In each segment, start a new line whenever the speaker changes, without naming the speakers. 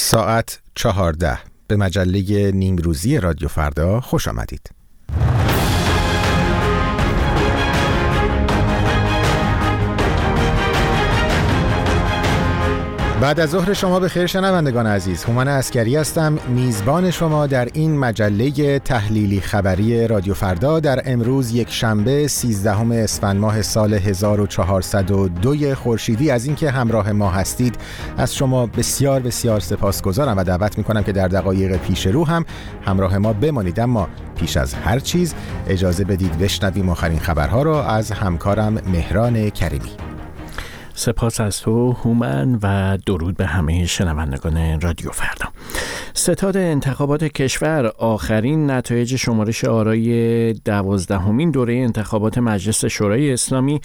ساعت چهارده به مجله نیمروزی رادیو فردا خوش آمدید. بعد از ظهر شما به خیر شنوندگان عزیز هومن اسکری هستم. میزبان شما در این مجله تحلیلی خبری رادیو فردا در امروز یک شنبه 13 اسفند ماه سال 1402 خورشیدی. از اینکه همراه ما هستید از شما بسیار بسیار سپاسگزارم و دعوت می‌کنم که در دقایق پیش رو هم همراه ما بمانید. اما پیش از هر چیز اجازه بدید بشنویم آخرین خبرها را از همکارم مهران کریمی.
سپاس از تو هومن و درود به همه شنوندگان رادیو فردا. ستاد انتخابات کشور آخرین نتایج شمارش آرای دوازدهمین دوره انتخابات مجلس شورای اسلامی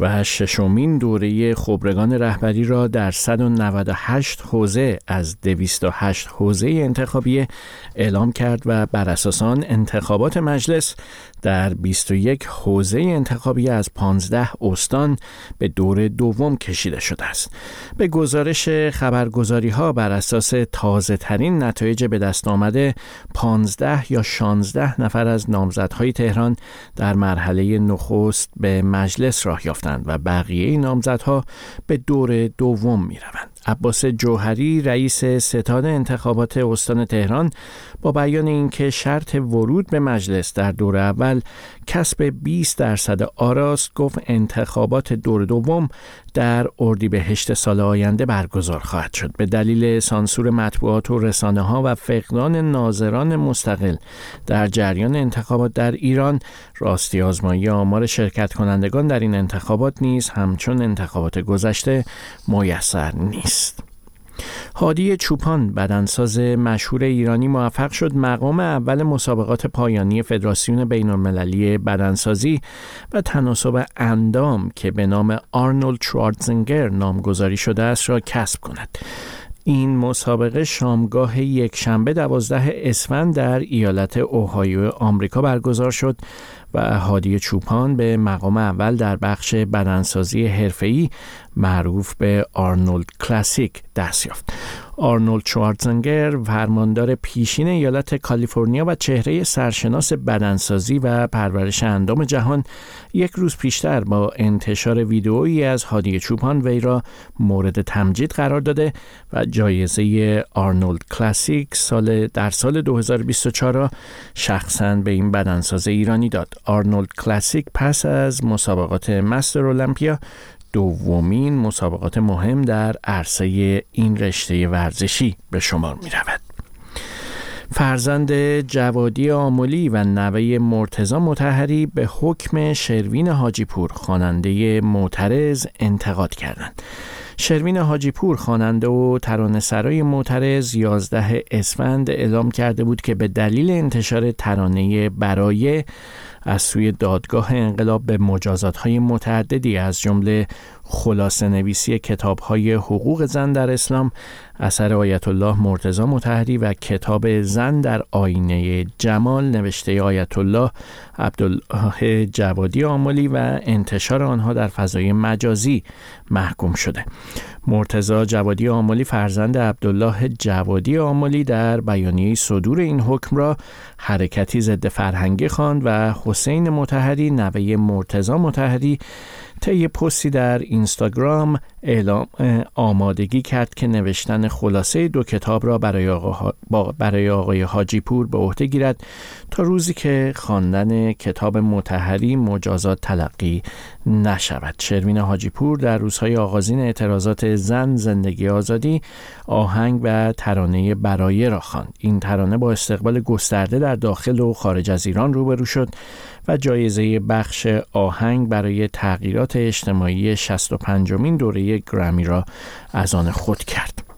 و ششمین دوره خبرگان رهبری را در 198 حوزه از 208 حوزه انتخابی اعلام کرد و بر اساس آن انتخابات مجلس در 21 حوزه انتخابی از 15 استان به دور دوم کشیده شده است. به گزارش خبرگزاری ها بر اساس تازه ترین نتایج به دست آمده 15 یا 16 نفر از نامزدهای تهران در مرحله نخست به مجلس راه یافتند و بقیه نامزدها به دور دوم می روند. عباس جوهری رئیس ستاد انتخابات استان تهران با بیان اینکه شرط ورود به مجلس در دور اول کسب 20 درصد آراست گفت انتخابات دور دوم در اردیبهشت سال آینده برگزار خواهد شد. به دلیل سانسور مطبوعات و رسانه ها و فقدان ناظران مستقل در جریان انتخابات در ایران راستی آزمایی آمار شرکت کنندگان در این انتخابات نیز همچون انتخابات گذشته میسر نیست. هادی چوپان بدنساز مشهور ایرانی موفق شد مقام اول مسابقات پایانی فدراسیون بین المللی بدنسازی و تناسب اندام که به نام آرنولد شوارتزنگر نامگذاری شده است را کسب کند. این مسابقه شامگاه یک شنبه دوازده اسفند در ایالت اوهایو آمریکا برگزار شد و هادی چوپان به مقام اول در بخش بدنسازی حرفه‌ای معروف به آرنولد کلاسیک دست یافت. آرنولد شوارتزنگر فرماندار پیشین ایالت کالیفرنیا و چهره سرشناس بدنسازی و پرورش اندام جهان یک روز پیشتر با انتشار ویدئویی از هادی چوپان وی را مورد تمجید قرار داده و جایزه آرنولد کلاسیک سال در سال 2024 را شخصا به این بدنساز ایرانی داد. آرنولد کلاسیک پس از مسابقات مستر المپیا دومین مسابقات مهم در عرصه این رشته ورزشی به شمار می رود. فرزند جوادی آمولی و نوه مرتزا متحری به حکم شروین حاجیپور خواننده معترض انتقاد کردند. شروین حاجیپور خواننده و ترانه سرای معترض 11 اسفند اعلام کرده بود که به دلیل انتشار ترانه برای از سوی دادگاه انقلاب به مجازات های متعددی از جمله خلاصه نویسی کتاب های حقوق زن در اسلام اثر آیت الله مرتضا متحری و کتاب زن در آینه جمال نوشته آیت الله عبدالله جوادی آملی و انتشار آنها در فضای مجازی محکوم شده. مرتزا جوادی آملی فرزند عبدالله جوادی آملی در بیانیه صدور این حکم را حرکتی ضد فرهنگی خواند و حسین متحری نوه مرتزا متحری طی پستی در اینستاگرام اعلام آمادگی کرد که نوشتن خلاصه دو کتاب را برای, آقا برای آقای حاجی پور به عهده گیرد تا روزی که خواندن کتاب متحری مجازات تلقی نشود. شروین حاجی پور در روزهای آغازین اعتراضات زن زندگی آزادی آهنگ و ترانه برایه را خواند. این ترانه با استقبال گسترده در داخل و خارج از ایران روبرو شد. و جایزه بخش آهنگ برای تغییرات اجتماعی 65 مین دوره گرامی را از آن خود کرد.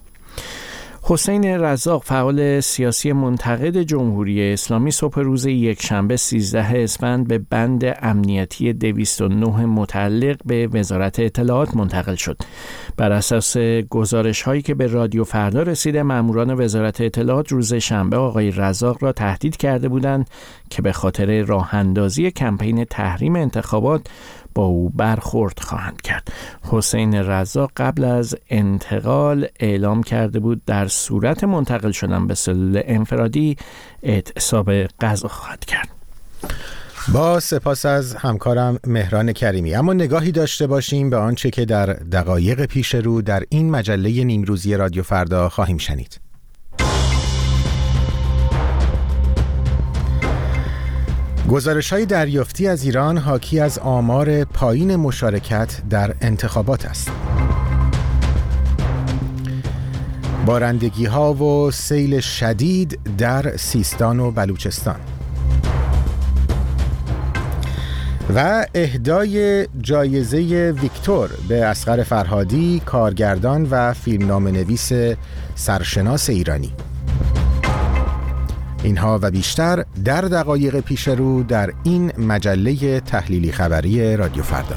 حسین رزاق فعال سیاسی منتقد جمهوری اسلامی صبح روز یکشنبه 13 اسفند به بند امنیتی 209 متعلق به وزارت اطلاعات منتقل شد. بر اساس گزارش هایی که به رادیو فردا رسیده ماموران وزارت اطلاعات روز شنبه آقای رزاق را تهدید کرده بودند که به خاطر راه اندازی کمپین تحریم انتخابات با او برخورد خواهند کرد. حسین رضا قبل از انتقال اعلام کرده بود در صورت منتقل شدن به سلول انفرادی اعتصاب غذا خواهد کرد.
با سپاس از همکارم مهران کریمی. اما نگاهی داشته باشیم به آنچه که در دقایق پیش رو در این مجله نیمروزی رادیو فردا خواهیم شنید. گزارش های دریافتی از ایران حاکی از آمار پایین مشارکت در انتخابات است. بارندگی ها و سیل شدید در سیستان و بلوچستان و اهدای جایزه ویکتور به اسقر فرهادی کارگردان و فیلمنامه نویس سرشناس ایرانی اینها و بیشتر در دقایق پیش رو در این مجله تحلیلی خبری رادیو فردا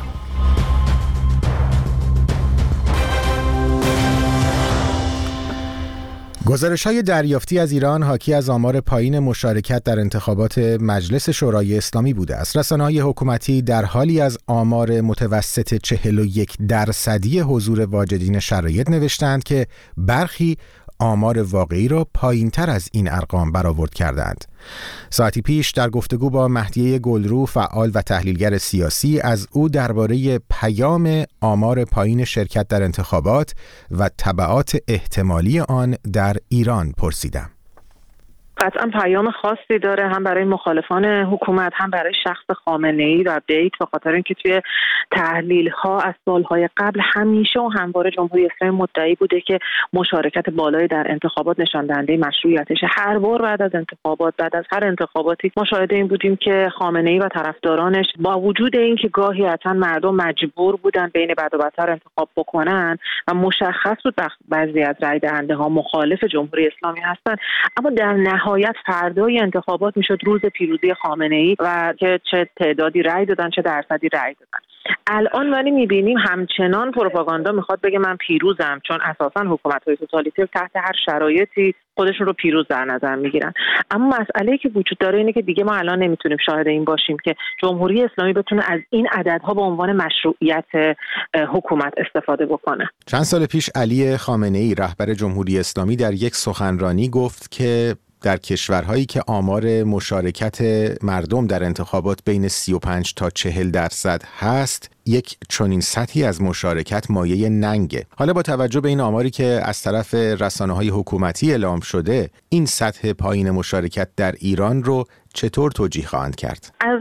گزارش های دریافتی از ایران حاکی از آمار پایین مشارکت در انتخابات مجلس شورای اسلامی بوده است. رسانه های حکومتی در حالی از آمار متوسط 41 درصدی حضور واجدین شرایط نوشتند که برخی آمار واقعی را پایین تر از این ارقام برآورد کردند. ساعتی پیش در گفتگو با مهدیه گلرو فعال و تحلیلگر سیاسی از او درباره پیام آمار پایین شرکت در انتخابات و طبعات احتمالی آن در ایران پرسیدم.
قطعا پیام خاصی داره هم برای مخالفان حکومت هم برای شخص خامنه ای و بیت به خاطر اینکه توی تحلیل ها از سالهای قبل همیشه و همواره جمهوری اسلامی مدعی بوده که مشارکت بالای در انتخابات نشان دهنده مشروعیتش. هر بار بعد از انتخابات بعد از هر انتخاباتی مشاهده این بودیم که خامنه ای و طرفدارانش با وجود اینکه گاهی حتما مردم مجبور بودن بین بد و بدتر انتخاب بکنن و مشخص بود بعضی از رای دهنده ها مخالف جمهوری اسلامی هستن اما در نهایت فردای انتخابات می‌شد روز پیروزی خامنه ای و که چه تعدادی رأی دادن چه درصدی رأی دادن. الان ولی می‌بینیم همچنان پروپاگاندا می‌خواد بگه من پیروزم چون اساسا حکومت های توتالیتر تحت هر شرایطی خودشون رو پیروز در نظر می‌گیرن. اما مسئله که وجود داره اینه که دیگه ما الان نمی‌تونیم شاهد این باشیم که جمهوری اسلامی بتونه از این عددها به عنوان مشروعیت حکومت استفاده بکنه.
چند سال پیش علی خامنه ای رهبر جمهوری اسلامی در یک سخنرانی گفت که در کشورهایی که آمار مشارکت مردم در انتخابات بین 35 تا 40 درصد هست یک چنین سطحی از مشارکت مایه ننگه حالا با توجه به این آماری که از طرف رسانه های حکومتی اعلام شده این سطح پایین مشارکت در ایران رو چطور توجیه خواهند کرد؟
از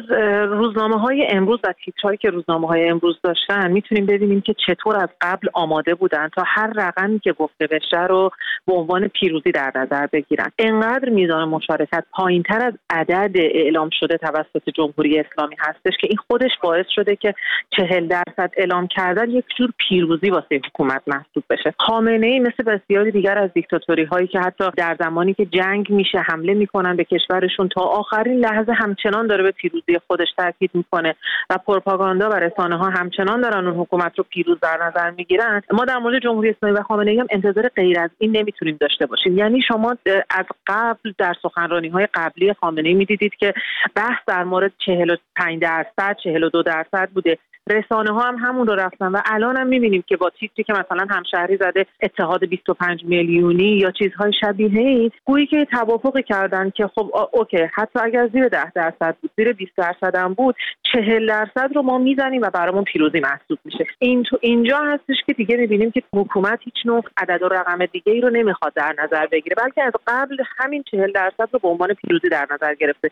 روزنامه های امروز و تیترهایی که روزنامه های امروز داشتن می‌تونیم ببینیم که چطور از قبل آماده بودن تا هر رقمی که گفته بشه رو به عنوان پیروزی در نظر بگیرن. انقدر میزان مشارکت پایین تر از عدد اعلام شده توسط جمهوری اسلامی هستش که این خودش باعث شده که چهل درصد اعلام کردن یک جور پیروزی واسه حکومت محسوب بشه. خامنه ای مثل بسیاری دیگر از دیکتاتوری هایی که حتی در زمانی که جنگ میشه حمله می‌کنن به کشورشون تا آخر این لحظه همچنان داره به پیروزی خودش تاکید می‌کنه و پروپاگاندا و رسانه ها همچنان دارن اون حکومت رو پیروز در نظر می‌گیرن. ما در مورد جمهوری اسلامی و خامنه ای هم انتظار غیر از این نمی‌تونیم داشته باشیم. یعنی شما از قبل در سخنرانی های قبلی خامنه ای می‌دیدید که بحث در مورد 45 درصد 42 درصد بوده. رسانه ها هم همون رو رفتن و الان هم می‌بینیم که با تیتری که مثلا همشهری زده اتحاد 25 میلیونی یا چیزهای شبیه ای گویی که توافقی کردن که خب اوکی حتی اگر زیر 10 درصد بود زیر 20 درصد هم بود 40 درصد رو ما می‌زنیم و برامون پیروزی محسوب میشه. این تو اینجا هستش که دیگه می‌بینیم که حکومت هیچ نوع عدد و رقم دیگه ای رو نمی‌خواد در نظر بگیره بلکه از قبل همین 40 درصد رو به عنوان پیروزی در نظر گرفته.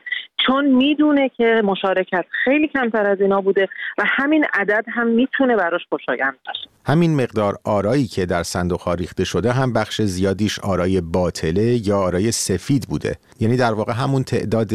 چون می‌دونه که مشارکت خیلی کمتر از اینا بوده و همین عدد هم می‌تونه براش خوشایند باشه.
همین مقدار آرایی که در صندوق ریخته شده هم بخش زیادیش آرای باطله یا آرای سفید بوده. یعنی در واقع همون تعداد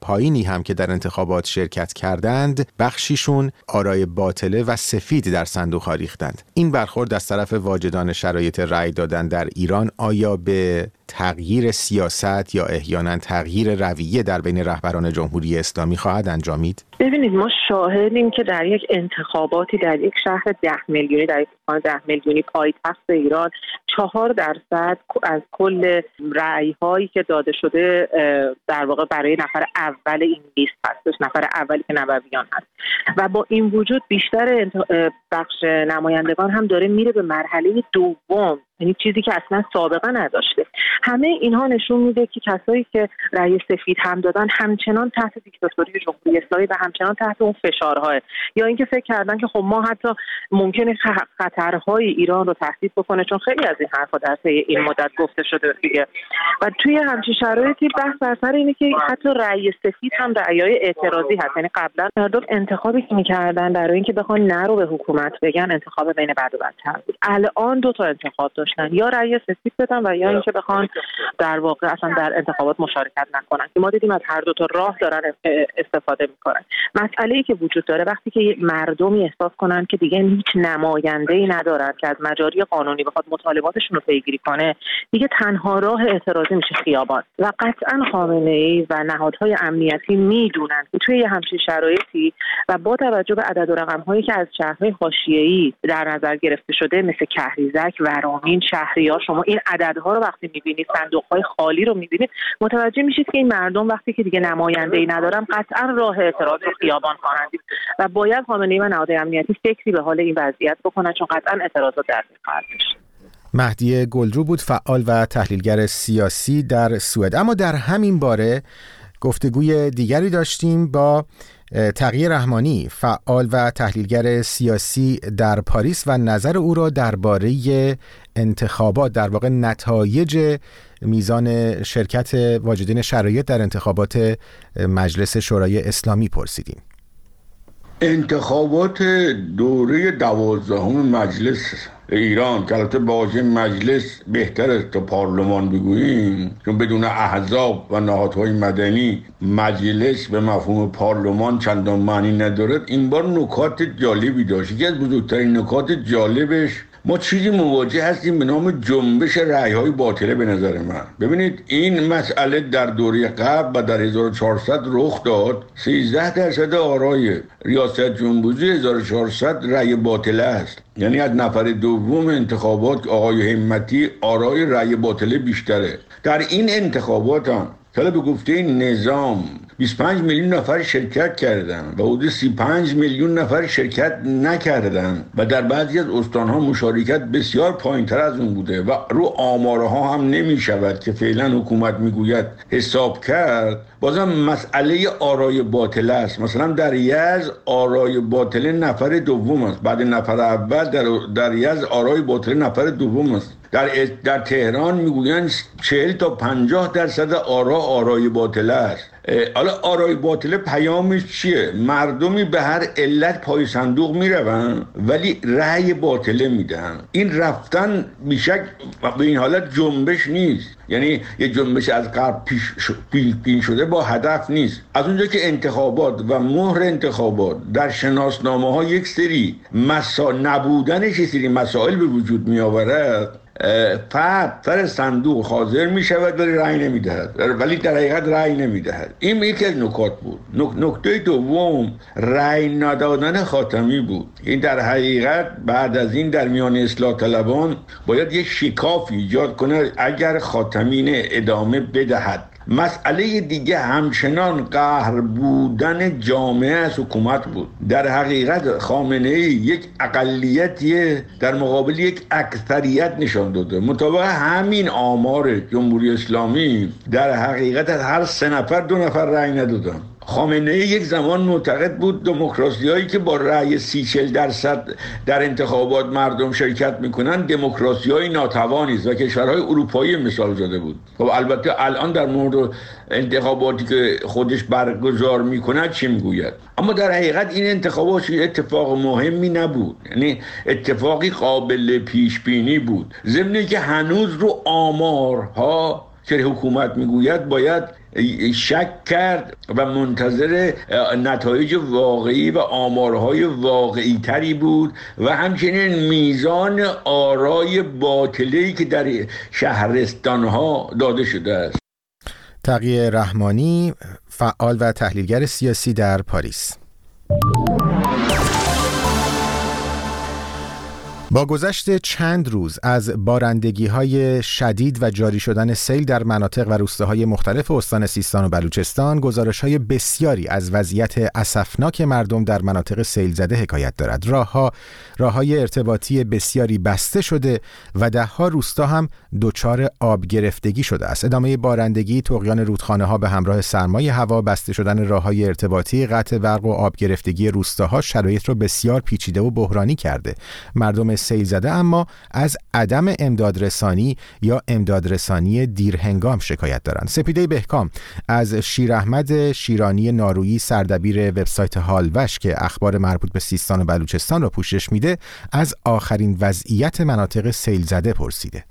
پایینی هم که در انتخابات شرکت کردند بخشیشون آرای باطله و سفید در صندوق ریختند. این برخورد از طرف واجدان شرایط رأی دادن در ایران آیا به تغییر سیاست یا احیانا تغییر رویه در بین رهبران جمهوری اسلامی خواهد انجامید؟
ببینید ما شاهدیم که در یک انتخاباتی در یک شهر ده میلیونی در یک تهران ده میلیونی پایتخت ایران چهار درصد از کل رأی هایی که داده شده در واقع برای نفر اول این لیست هستش نفر اولی که نبویان هست. و با این وجود بیشتر بخش نمایندگان هم داره میره به مرحله دوم. یعنی چیزی که اصلا سابقه نداشته. همه اینها نشون میده که کسایی که رأی سفید هم دادن همچنان تحت دیکتاتوری جمهوری اسلامی و همچنان تحت اون فشارهای یا اینکه فکر کردن که خب ما حتی ممکنه خطرهای ایران رو تهدید بکنه چون خیلی از این حرفا در طی این مدت گفته شده دیگه. و توی همچین شرایطی بحث بر سر اینه که حتی رأی سفید هم رأیای اعتراضی هست. یعنی قبلا مردم انتخابی که می‌کردن برای اینکه بخوان نرو به حکومت بگن انتخاب بین بد و بدتر بود. الان دو تا انتخاب داشتن. یا رأی سفید بدن و یا اینکه بخوان در واقع اصلا در انتخابات مشارکت نکنن. ما دیدیم از هر دو تا راه دارن استفاده می‌کنن. مسئله ای که وجود داره وقتی که مردمی احساس کنن که دیگه هیچ نماینده ای ندارن که از مجاری قانونی بخواد مطالباتشون رو پیگیری کنه دیگه تنها راه اعتراضی میشه خیابان. و قطعا خامنه ای و نهادهای امنیتی می‌دونن که توی همچین شرایطی و با توجه به عدد و رقم هایی که از شهرهای حاشیه‌ای در نظر گرفته شده مثل کهریزک ورامین شهریار شما این عددها رو وقتی می‌بینید صندوق های خالی رو می‌بینید متوجه میشید که این مردم وقتی که دیگه نماینده ای ندارن قطعا راه اعتراض رو خیابان خواهند و باید خامنه و نهاد امنیتی فکری به حال این وضعیت بکنن چون قطعا اعتراضات در
مهدی گلرو بود فعال و تحلیلگر سیاسی در سوئد. اما در همین باره گفتگوی دیگری داشتیم با تقیی رحمانی فعال و تحلیلگر سیاسی در پاریس و نظر او را درباره انتخابات در واقع نتایج میزان شرکت واجدین شرایط در انتخابات مجلس شورای اسلامی پرسیدیم.
انتخابات دوره دوازدهم مجلس ایران که البته واژه مجلس بهتر تا پارلمان بگوییم چون بدون احزاب و نهادهای مدنی مجلس به مفهوم پارلمان چندان معنی ندارد. این بار نکات جالبی داشت. یکی از بزرگترین نکات جالبش ما چیزی مواجه هستیم به نام جنبش رعی های باطله به نظر من. ببینید این مسئله در دوره قبل و در 1400 رخ داد. 13 درصد آرای ریاست جمهوری 1400 رأی باطله است. یعنی از نفر دوم انتخابات آقای همتی آرای رأی باطله بیشتره. در این انتخابات هم به گفته نظام 25 میلیون نفر شرکت کردن و حدود 35 میلیون نفر شرکت نکردن و در بعضی از استانها مشارکت بسیار پایینتر از اون بوده و رو آمارها هم نمی شود که فعلا حکومت می‌گوید حساب کرد. بازم مسئله آرای باطل است. مثلا در یز آرای باطل نفر دوم است. بعد نفر اول در, در یز آرای باطل نفر دوم است. در, در تهران می‌گویند 40 تا 50 درصد آرا آرای باطله است. حالا آرای باطله پیامش چیه؟ مردمی به هر علت پای صندوق میرون ولی رأی باطله میدن این رفتن بیشک به این حالت جنبش نیست. یعنی یه جنبش از قبل پیش شده با هدف نیست. از اونجا که انتخابات و مهر انتخابات در شناسنامه ها یک سری مسا... نبودنش یک سری مسائل به وجود می آورد فرد سر صندوق حاضر می شود ولی رأی نمی دهد ولی در حقیقت رأی نمی دهد این یکی از نکات بود. نکته دوم رأی ندادن خاتمی بود. این در حقیقت بعد از این در میان اصلاح طلبان باید یک شکاف ایجاد کنه اگر خاتمین ادامه بدهد. مسئله دیگه همچنان قهر بودن جامعه از حکومت بود. در حقیقت خامنه ای یک اقلیتی در مقابل یک اکثریت نشان داده. مطابق همین آمار جمهوری اسلامی در حقیقت از هر سه نفر دو نفر رأی ندادن. خامنه یک زمان معتقد بود دموکراسی هایی که با رأی سی چل درصد در انتخابات مردم شرکت می‌کنن دموکراسی های ناتوانی است و کشورهای اروپایی مثال زده بود. خب البته الان در مورد انتخاباتی که خودش برگزار می‌کنه چی می‌گوید؟ اما در حقیقت این انتخابات اتفاق مهمی نبود. یعنی اتفاقی قابل پیش بینی بود. ضمن که هنوز رو آمارها که حکومت می‌گوید باید شک کرد و منتظر نتایج واقعی و آمارهای واقعی تری بود و همچنین میزان آرای باطلی که در شهرستان ها داده شده است.
تقیه رحمانی فعال و تحلیلگر سیاسی در پاریس. با گذشت چند روز از بارندگی های شدید و جاری شدن سیل در مناطق و روستاهای مختلف استان سیستان و بلوچستان گزارش های بسیاری از وضعیت اسفناک مردم در مناطق سیل زده حکایت دارد. راهها های ارتباطی بسیاری بسته شده و دهها روستا هم دچار آب گرفتگی شده است. ادامه بارندگی تقیان رودخانه ها به همراه سرمای هوا بسته شدن های ارتباطی قطع برق و آب گرفتگی روستاها شرایط را بسیار پیچیده و بحرانی کرده. مردم سیل زده اما از عدم امدادرسانی یا امدادرسانی دیرهنگام شکایت دارند. سپیده بهکام از شیر احمد شیرانی نارویی سردبیر وبسایت هالوش که اخبار مربوط به سیستان و بلوچستان را پوشش میده از آخرین وضعیت مناطق سیل زده پرسیده.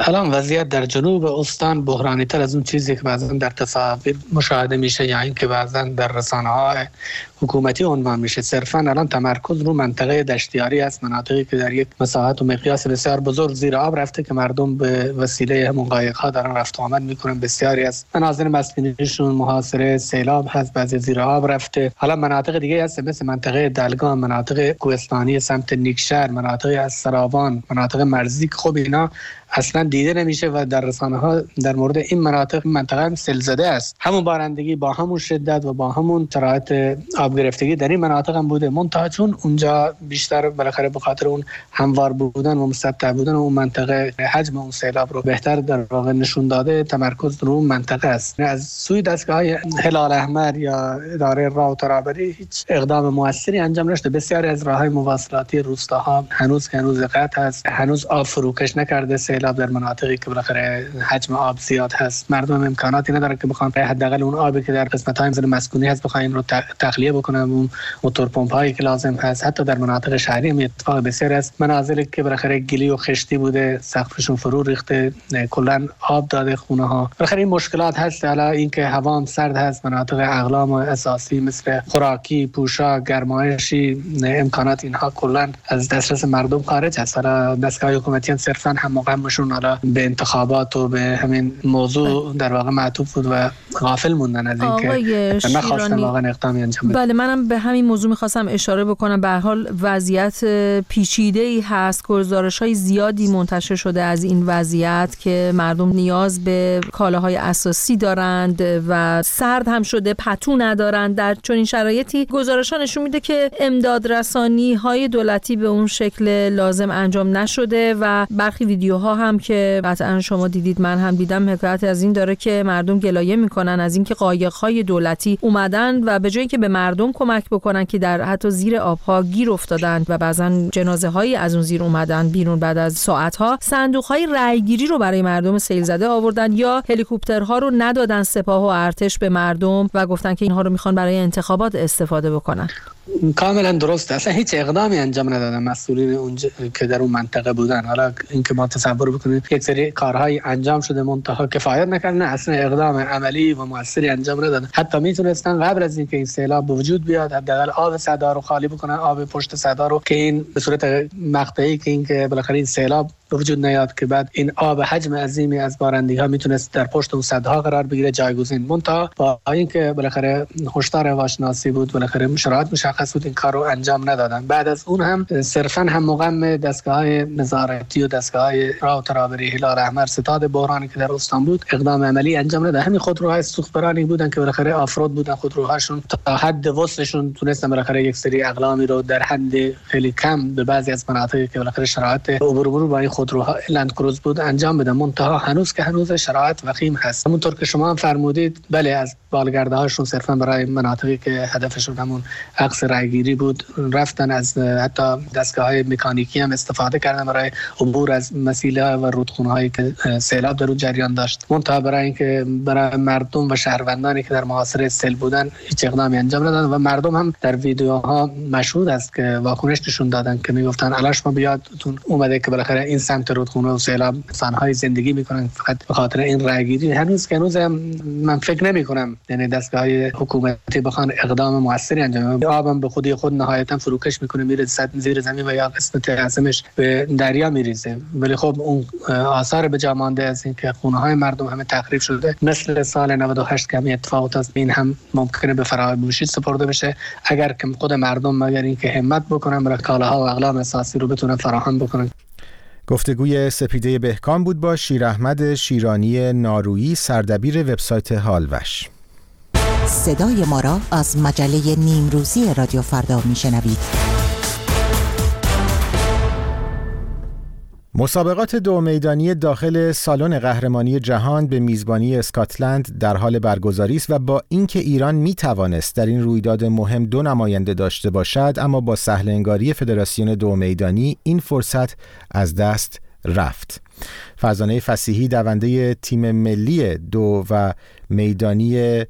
الان وضعیت در جنوب استان بحرانی تر از اون چیزی که بعضا در تصاویر مشاهده میشه یا اینکه بعضا در رسانه های حکومتی عنوان میشه. صرفا الان تمرکز رو منطقه دشتیاری است مناطقی که در یک مساحت و مقیاس بسیار بزرگ زیر آب رفته که مردم به وسیله همون قایق ها دارن رفت آمد می‌کنن. بسیاری از مناظر مسکونیشون محاصره سیلاب هست بعضی زیر آب رفته. حالا مناطق دیگه هست مثل منطقه دلگان مناطق کوهستانی سمت نیکشهر مناطق از سراوان مناطق مرزی خب اینا اصلا دیده نمیشه و در رسانه ها در مورد این مناطق منطقه سلزده است. همون بارندگی با همون شدت و با همون شرایط آب گرفتگی در این مناطق هم بوده. منتها چون اونجا بیشتر بالاخره به خاطر اون هموار بودن و مسطح بودن اون منطقه حجم اون سیلاب رو بهتر در واقع نشون داده تمرکز رو منطقه است. از سوی دستگاه های هلال احمر یا اداره راه و ترابری هیچ اقدام موثری انجام نشده. بسیاری از راه های مواصلاتی روستاها هنوز هنوز قطع هست هنوز آب فروکش نکرده سیلاب در مناطقی که بالاخره حجم آب زیاد هست. مردم امکاناتی ندارن که بخوان حداقل اون آبی که در قسمت های مسکونی هست بخواین رو تخلیه بکنن. اون موتور پمپ هایی که لازم هست. حتی در مناطق شهری هم اتفاق بسیار است. منازلی که بالاخره گلی و خشتی بوده سقفشون فرو ریخته کلا آب داده خونه ها. بالاخره این مشکلات هست. حالا اینکه هوا هم سرد هست مناطق اقلام اساسی مثل خوراکی پوشاک گرمایشی امکانات اینها کلا از دسترس مردم خارج هست. حالا دستگاه حکومتی صرفا هم مقامشون حالا به انتخابات و به همین موضوع در واقع معطوف بود و غافل موندن از اینکه نخواستن واقعا اقدامی انجام
بله منم به همین موضوع می‌خواستم اشاره بکنم. به حال وضعیت پیچیده ای هست. گزارش های زیادی منتشر شده از این وضعیت که مردم نیاز به کالاهای اساسی دارند و سرد هم شده پتو ندارند. در چنین شرایطی گزارش ها نشون میده که امداد رسانی های دولتی به اون شکل لازم انجام نشده و برخی ویدیوها هم که قطعا شما دیدید من هم دیدم. حکایت از این داره که مردم گلایه می‌کنن از اینکه قایق های دولتی اومدن و به جایی که به مردم کمک بکنن که در حتی زیر آبها گیر افتادن و بعضا جنازه هایی از اون زیر اومدن بیرون بعد از ساعت ها صندوق های رأیگیری رو برای مردم سیل زده آوردن یا هلیکوپترها رو ندادن سپاه و ارتش به مردم و گفتن که اینها رو می‌خوان برای انتخابات استفاده بکنن.
کاملا درست اصلا هیچ اقدامی انجام ندادن. مسئولین اونجا که در اون منطقه بودن. حالا اینکه ما تصور بکنیم یک سری کارهای انجام شده منتها کفایت نکردن اصلا اقدام عملی و موثری انجام ندادن. حتی می‌تونستن قبل از اینکه این سیلاب به وجود بیاد حداقل آب صدا رو خالی بکنن آب پشت صدا رو که این به صورت مقطعی که اینکه بالاخره این سیلاب وجود نیاد که بعد این آب حجم عظیمی از بارندگی ها می‌تونست در پشت اون صدها قرار بگیره جایگزین. مونتا با اینکه بالاخره هشدار هواشناسی بود بالاخره شرایط مشخص بود این کار رو انجام ندادن. بعد از اون هم صرفا هم مقام دستگاه های نظارتی و دستگاه های راه ترابری هلال احمر ستاد بحرانی که در استان بود اقدام عملی انجام نداد. همین خودروهای سوختبرانی بودن که بالاخره آفرود بودن خودروهاشون. تا حد وسعشون تونستن بالاخره یک سری اقلامی رو در حد خیلی کم به بعضی از مناطقی که بالاخره شرایط عبور با این خودروها لند کروز بود انجام بدن. منتها هنوز که هنوز شرایط وخیم هست. همونطور که شما هم فرمودید بله از بالگرده هاشون صرفا برای مناطقی که هدفشون همون عکس رایگیری بود. رفتن از حتی دستگاه های مکانیکی هم استفاده کردن برای عبور از مسیله و رودخونه هایی که سیلاب در جریان داشت. منتها برای اینکه برای مردم و شهروندانی که در محاصره سیل بودن هیچ اقدامی انجام ندادن و مردم هم در ویدیوها مشهود است که واکنش نشون دادن که می‌گفتن ما بیادتون اومده که بالاخره این سمت رودخونه و سیلاب فنهای زندگی می‌کنن. فقط به خاطر این رأیگیری. هنوز که هنوز من فکر نمی کنم یعنی دستگاه حکومتی بخوان اقدام موثری انجام آبم به خودی خود نهایتا فروکش می‌کنه میره زیر زمین و یا قسمت اعظمش به دریا میریزه. ولی خب اون آثار به جا مانده از اینکه خونه های مردم همه تخریب شده. مثل سال 98 که همین اتفاقات از این هم ممکنه به فراموشی سپرده بشه. اگر که خود مردم مگر اینکه همت بکنن برای کالاها و اقلام اساسی رو بتونن فراهم بکنن.
گفتگوی سپیده بهکام بود با شیر احمد شیرانی نارویی سردبیر وبسایت هالوش
صدای ما را از مجله نیمروزی رادیو فردا میشنوید
مسابقات دو میدانی داخل سالن قهرمانی جهان به میزبانی اسکاتلند در حال برگزاری است و با اینکه ایران می توانست در این رویداد مهم دو نماینده داشته باشد اما با سهل انگاری فدراسیون دو میدانی این فرصت از دست رفت. فرزانه فسیحی دونده تیم ملی دو و میدانی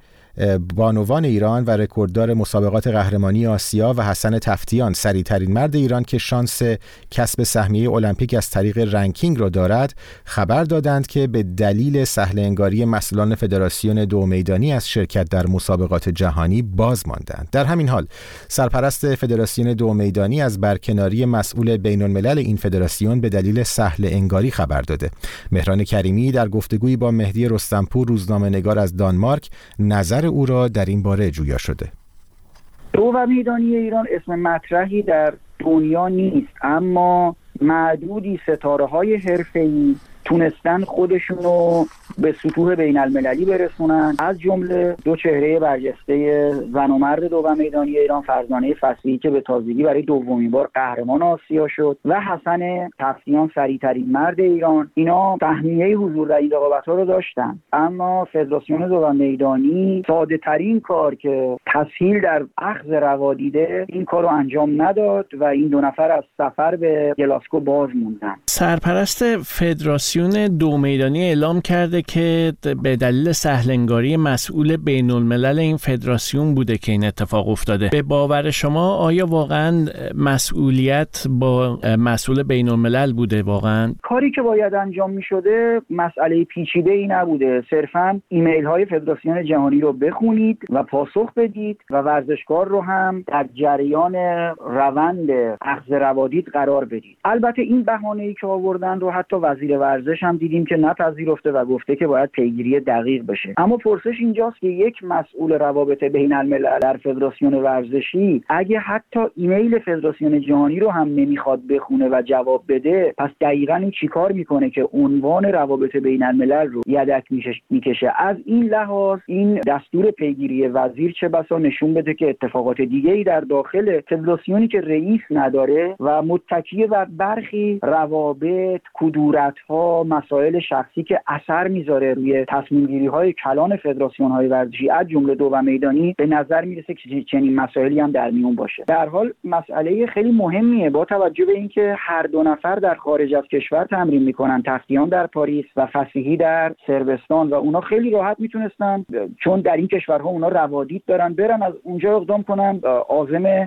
بانوان ایران و رکورددار مسابقات قهرمانی آسیا و حسن تفتیان. سریعترین مرد ایران که شانس کسب سهمیه المپیک از طریق رنکینگ را دارد خبر دادند که به دلیل سهل انگاری مسئولان فدراسیون دو میدانی از شرکت در مسابقات جهانی باز ماندند. در همین حال سرپرست فدراسیون دو میدانی از برکناری مسئول بین الملل این فدراسیون به دلیل سهل انگاری خبر داده. مهران کریمی در گفتگویی با مهدی رستمپور روزنامه نگار از دانمارک نظر او را در این باره جویا شده.
دو و میدانی ایران اسم مطرحی در دنیا نیست اما معدودی ستاره های حرفه‌ای تونستن خودشونو به سطوح بین المللی برسونن. از جمله دو چهره برجسته زن و مرد دو میدانی ایران فرزانه فصلی که به تازگی برای دومین بار قهرمان آسیا شد و حسن تفتیان سریعترین مرد ایران. اینا تهمیه حضور در این رقابت ها رو داشتن. اما فدراسیون دو میدانی ساده ترین کار که تسهیل در اخذ روادیده این کار رو انجام نداد و این دو نفر از سفر به گلاسکو باز موندن.
سرپرست فدراسیون دو میدانی اعلام کرده که به دلیل سهلنگاری مسئول بین الملل این فدراسیون بوده که این اتفاق افتاده. به باور شما آیا واقعا مسئولیت با مسئول بین الملل بوده واقعا؟
کاری که باید انجام می شده مسئله پیچیده ای نبوده. صرفا ایمیل های فدراسیون جهانی رو بخونید و پاسخ بدید و ورزشکار رو هم در جریان روند اخذ روادید قرار بدید. البته این بهانه ای که آوردن رو حتی وزیر هم دیدیم که نپذیرفته و گفته که باید پیگیری دقیق بشه. اما پرسش اینجاست که یک مسئول روابط بین الملل در فدراسیون ورزشی اگه حتی ایمیل فدراسیون جهانی رو هم نمی‌خواد بخونه و جواب بده پس دقیقا این چیکار می‌کنه که عنوان روابط بین الملل رو یدک می‌کشه؟ از این لحاظ این دستور پیگیری وزیر چه بسا نشون بده که اتفاقات دیگه ای در داخل فدراسیونی که رئیس نداره و متکیه بر برخی روابط کدورت ها مسائل شخصی که اثر می‌ذاره روی تصمیم گیری های کلان فدراسیون های ورزشی از جمله دو و میدانی به نظر می‌رسه که چنین مسائلی هم در میون باشه. در حال مسئله خیلی مهمیه. با توجه به اینکه هر دو نفر در خارج از کشور تمرین می‌کنن تفتیان در پاریس و فسیحی در سربستان و اونا خیلی راحت می‌تونستن چون در این کشورها اونا روادید دارن برن از اونجا اقدام کنن عازم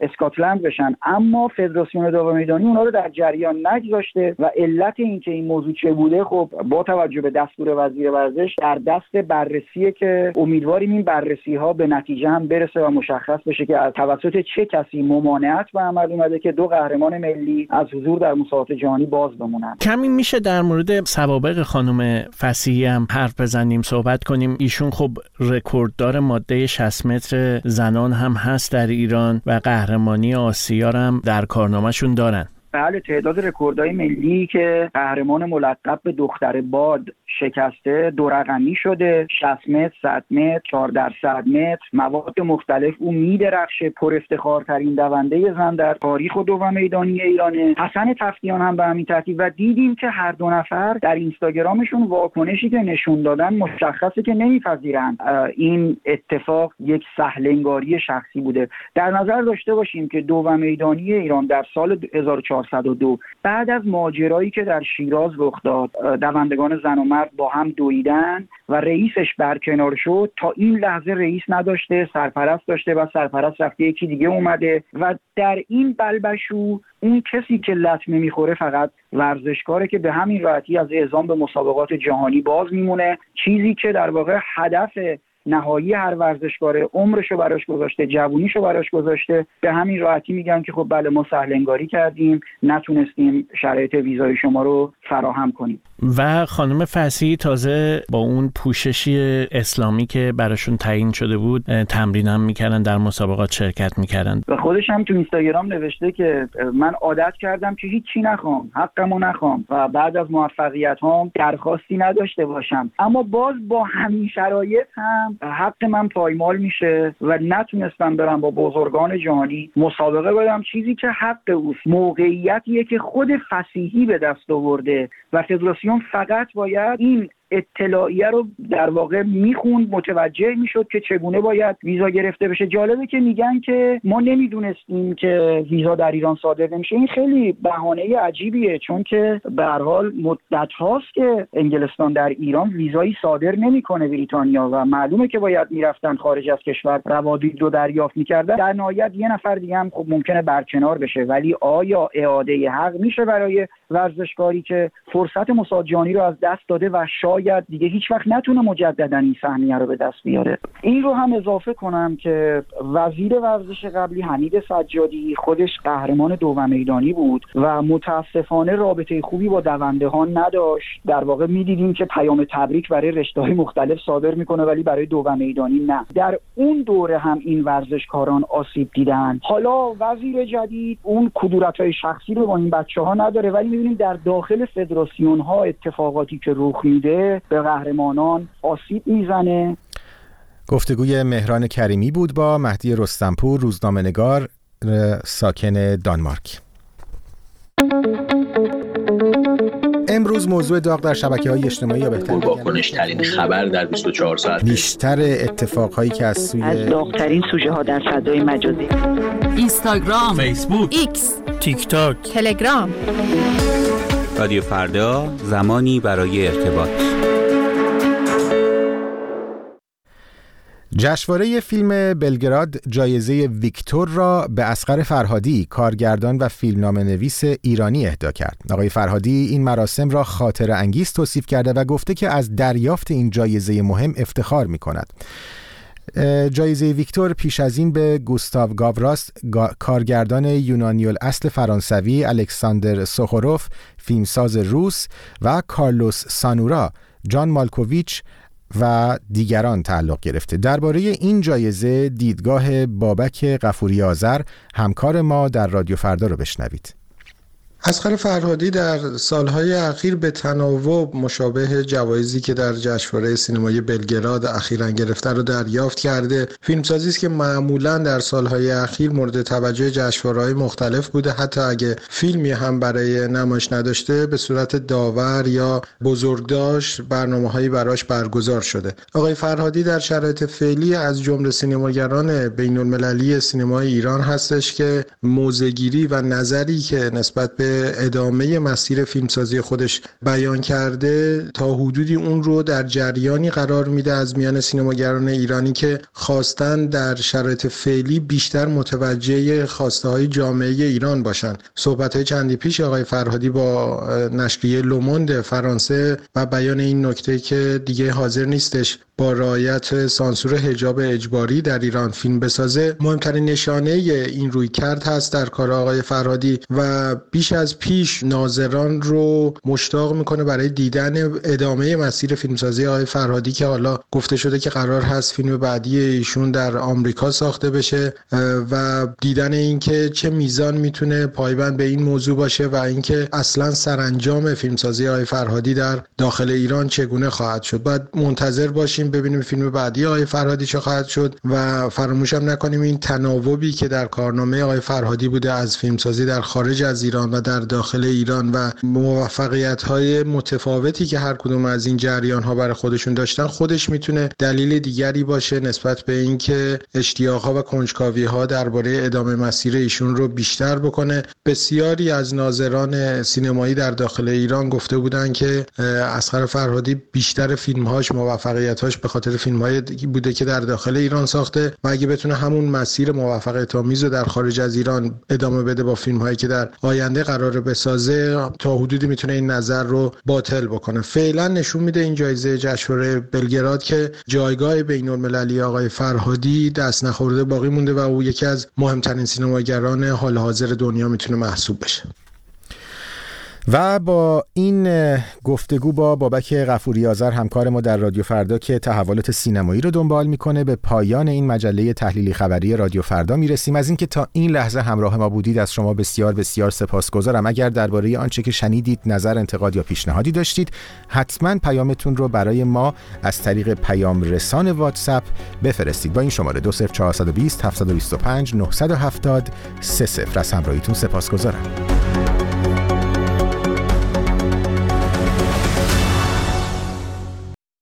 اسکاتلند بشن. اما فدراسیون دو و میدانی اونا رو در جریان نگذاشته و علت اینکه این موضوع چه بوده خب با توجه به دستور وزیر ورزش در دست بررسیه که امیدواریم این بررسی ها به نتیجه هم برسه و مشخص بشه که از توسط چه کسی ممانعت به عمل اومده که دو قهرمان ملی از حضور در مسابقات جهانی باز بمونن.
کمی میشه در مورد سوابق خانم فسیحی هم حرف بزنیم صحبت کنیم. ایشون خب رکورددار ماده 60 متر زنان هم هست در ایران و قهرمانی آسیا هم در کارنامهشون دارن.
بله تعداد رکوردهای ملی که قهرمان ملقب به دختر باد شکسته دو رقمی شده 60 متر 100 متر 4 در 100 متر مواد مختلف. او میدرخشه پر افتخارترین دونده زن در تاریخ و دو میدانی ایرانه حسن تفتیان هم به همین ترتیب. و دیدیم که هر دو نفر در اینستاگرامشون واکنشی که نشون دادن مشخصه که نمیپذیرند. این اتفاق یک سهلنگاری شخصی بوده. در نظر داشته باشیم که دو میدانی ایران در سال 1400 1402 بعد از ماجرایی که در شیراز رخ داد دوندگان زن و مرد با هم دویدن و رئیسش برکنار شد. تا این لحظه رئیس نداشته سرپرست داشته و سرپرست رفته یکی دیگه اومده و در این بلبشو اون کسی که لطمه می‌خوره فقط ورزشکاره که به همین راحتی از اعزام به مسابقات جهانی باز میمونه. چیزی که در واقع هدف نهایی هر ورزشکاره عمرشو براش گذاشته جوونیشو براش گذاشته. به همین راحتی میگن که خب بله ما سهلنگاری کردیم نتونستیم شرایط ویزای شما رو فراهم کنیم.
و خانم فسی تازه با اون پوششی اسلامی که براشون تعیین شده بود تمرین هم می‌کردن در مسابقات شرکت می‌کردن.
و خودش هم تو اینستاگرام نوشته که من عادت کردم که هیچی نخوام حقمو نخوام و بعد از موفقیت هم درخواستی نداشته باشم. اما باز با همین شرایط هم حق من پایمال میشه و نتونستم برم با بزرگان جهانی مسابقه بدم. چیزی که حق اوست. موقعیتیه که خود فسیحی به دست آورده و فدراسیون فقط باید این اطلاعیه رو در واقع می‌خوند متوجه می‌شد که چگونه باید ویزا گرفته بشه. جالبه که میگن که ما نمی‌دونستیم که ویزا در ایران صادر نمیشه. این خیلی بهانه عجیبیه چون که به حال مدت هاست که انگلستان در ایران ویزایی صادر نمی‌کنه بریتانیا و معلومه که باید می‌رفتن خارج از کشور. روابط رو دریافت می‌کردن. در نهایت یه نفر دیگه هم خب ممکنه برکنار بشه. ولی آیا اعاده حق میشه برای ورزشکاری که فرصت مساجانی رو از دست داده و شاید دیگه هیچ وقت نتونه مجددا این سهمیه رو به دست بیاره. این رو هم اضافه کنم که وزیر ورزش قبلی حمید سجادی خودش قهرمان دوم میدانی بود و متاسفانه رابطه خوبی با دونده ها نداشت. در واقع می‌دیدیم که پیام تبریک برای رشته های مختلف صادر می‌کنه ولی برای دوم میدانی نه. در اون دوره هم این ورزشکاران آسیب دیدن حالا وزیر جدید اون کدورت های شخصی رو با این بچه ها نداره ولی می‌بینیم در داخل فدراسیون ها اتفاقاتی که رخ میده به قهرمانان آسیب می‌زنه.
گفتگوی مهران کریمی بود با مهدی رستم‌پور روزنامه نگار ساکن دانمارک. امروز موضوع داغ در شبکه های اجتماعی یا بهتر
پرواکنش‌ترین خبر در 24 ساعت.
بیشتر اتفاق هایی که از سوی
از داغترین سوژه ها در فضای مجازی.
اینستاگرام
فیسبوک
ایکس
تیک تاک.
تلگرام.
رادیو فردا زمانی برای ارتباط
جشنواره فیلم بلگراد جایزه ویکتور را به اسقر فرهادی کارگردان و فیلمنامه نویس ایرانی اهدا کرد. آقای فرهادی این مراسم را خاطر انگیز توصیف کرده و گفته که از دریافت این جایزه مهم افتخار می کند. جایزه ویکتور پیش از این به گوستاو گاوراست کارگردان یونانی اصل فرانسوی الکساندر سوخوروف فیلمساز روس و کارلوس سانورا جان مالکوویچ و دیگران تعلق گرفته. درباره این جایزه دیدگاه بابک قفوری آذر همکار ما در رادیو فردا رو بشنوید.
اسقر فرهادی در سالهای اخیر به تناوب مشابه جوایزی که در جشنواره سینمای بلگراد اخیرا گرفته رو دریافت کرده. فیلمسازی است که معمولا در سالهای اخیر مورد توجه جشنواره‌های مختلف بوده. حتی اگه فیلمی هم برای نمایش نداشته به صورت داور یا بزرگداشت برنامه‌هایی براش برگزار شده. آقای فرهادی در شرایط فعلی از جمله سینماگران بین‌المللی سینمای ایران هستش که موزگیری و نظری که نسبت به ادامه مسیر فیلمسازی خودش بیان کرده تا حدودی اون رو در جریانی قرار میده از میان سینماگران ایرانی که خواستن در شرایط فعلی بیشتر متوجه خواسته های جامعه ایران باشن. صحبت های چندی پیش آقای فرهادی با نشریه لوموند فرانسه و بیان این نکته که دیگه حاضر نیستش. با رعایت سانسور حجاب اجباری در ایران فیلم بسازه مهمترین نشانه این روی کرد هست در کار آقای فرهادی و بیش از پیش ناظران رو مشتاق می‌کنه برای دیدن ادامه مسیر فیلمسازی آقای فرهادی که حالا گفته شده که قرار هست فیلم بعدی ایشون در آمریکا ساخته بشه و دیدن اینکه چه میزان می‌تونه پایبند به این موضوع باشه و اینکه اصلا سرانجام فیلمسازی آقای فرهادی در داخل ایران چگونه خواهد شد. باید منتظر باشیم باشیم ببینیم فیلم بعدی آقای فرهادی چه خواهد شد و فراموش هم نکنیم این تناوبی که در کارنامه آقای فرهادی بوده از فیلمسازی در خارج از ایران و در داخل ایران و موفقیت های متفاوتی که هر کدوم از این جریان ها برای خودشون داشتن خودش می‌تونه دلیل دیگری باشه نسبت به اینکه اشتیاق ها و کنجکاوی ها درباره ادامه مسیر ایشون رو بیشتر بکنه. بسیاری از ناظران سینمایی در داخل ایران گفته بودن که اسخر فرهادی بیشتر فیلمهاش موفقیتاش به خاطر فیلمهایی بوده که در داخل ایران ساخته و اگه بتونه همون مسیر موفقیت آمیز رو در خارج از ایران ادامه بده با فیلم هایی که در آینده قرار بسازه تا حدودی می‌تونه این نظر رو باطل بکنه. فعلا نشون میده این جایزه جشنواره بلگراد که جایگاه بین المللی آقای فرهادی دست نخورده باقی مونده و او یکی از مهمترین سینماگران حال حاضر دنیا می‌تونه محسوب بشه.
و با این گفتگو با بابک غفوری آذر همکار ما در رادیو فردا که تحولات سینمایی رو دنبال می‌کنه به پایان این مجله تحلیلی خبری رادیو فردا می‌رسیم. از اینکه تا این لحظه همراه ما بودید از شما بسیار بسیار سپاسگزارم. اگر درباره آنچه که شنیدید نظر انتقاد یا پیشنهادی داشتید حتما پیامتون رو برای ما از طریق پیام رسان واتساپ بفرستید. با این شماره 20420 725 970 30 از همراهیتون سپاسگزارم.